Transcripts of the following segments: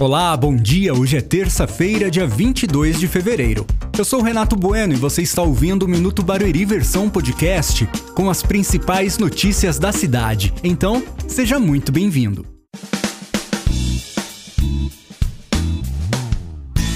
Olá, bom dia. Hoje é terça-feira, dia 22 de fevereiro. Eu sou Renato Bueno e você está ouvindo o Minuto Barueri versão podcast com as principais notícias da cidade. Então, seja muito bem-vindo.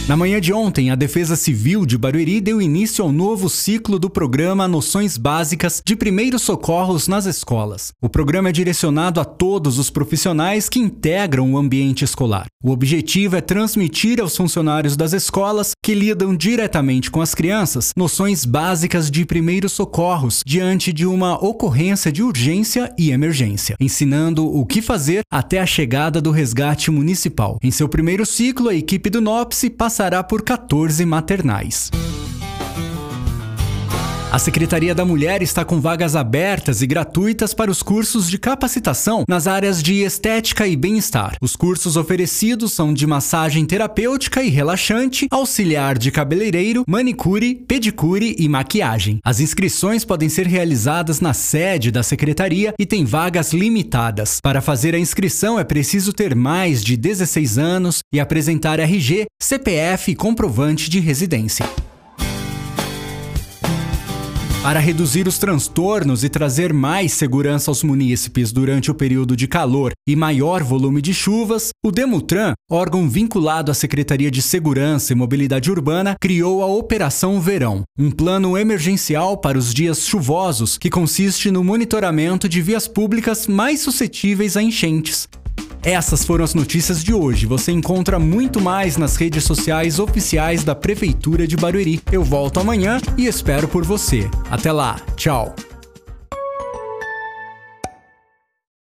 Na manhã de ontem, a Defesa Civil de Barueri deu início ao novo ciclo do programa Noções Básicas de Primeiros Socorros nas Escolas. O programa é direcionado a todos os profissionais que integram o ambiente escolar. O objetivo é transmitir aos funcionários das escolas que lidam diretamente com as crianças noções básicas de primeiros socorros diante de uma ocorrência de urgência e emergência, ensinando o que fazer até a chegada do resgate municipal. Em seu primeiro ciclo, a equipe do passa passará por 14 maternais. A Secretaria da Mulher está com vagas abertas e gratuitas para os cursos de capacitação nas áreas de estética e bem-estar. Os cursos oferecidos são de massagem terapêutica e relaxante, auxiliar de cabeleireiro, manicure, pedicure e maquiagem. As inscrições podem ser realizadas na sede da secretaria e tem vagas limitadas. Para fazer a inscrição é preciso ter mais de 16 anos e apresentar RG, CPF e comprovante de residência. Para reduzir os transtornos e trazer mais segurança aos munícipes durante o período de calor e maior volume de chuvas, o Demutran, órgão vinculado à Secretaria de Segurança e Mobilidade Urbana, criou a Operação Verão, um plano emergencial para os dias chuvosos que consiste no monitoramento de vias públicas mais suscetíveis a enchentes, essas foram as notícias de hoje. Você encontra muito mais nas redes sociais oficiais da Prefeitura de Barueri. Eu volto amanhã e espero por você. Até lá, tchau!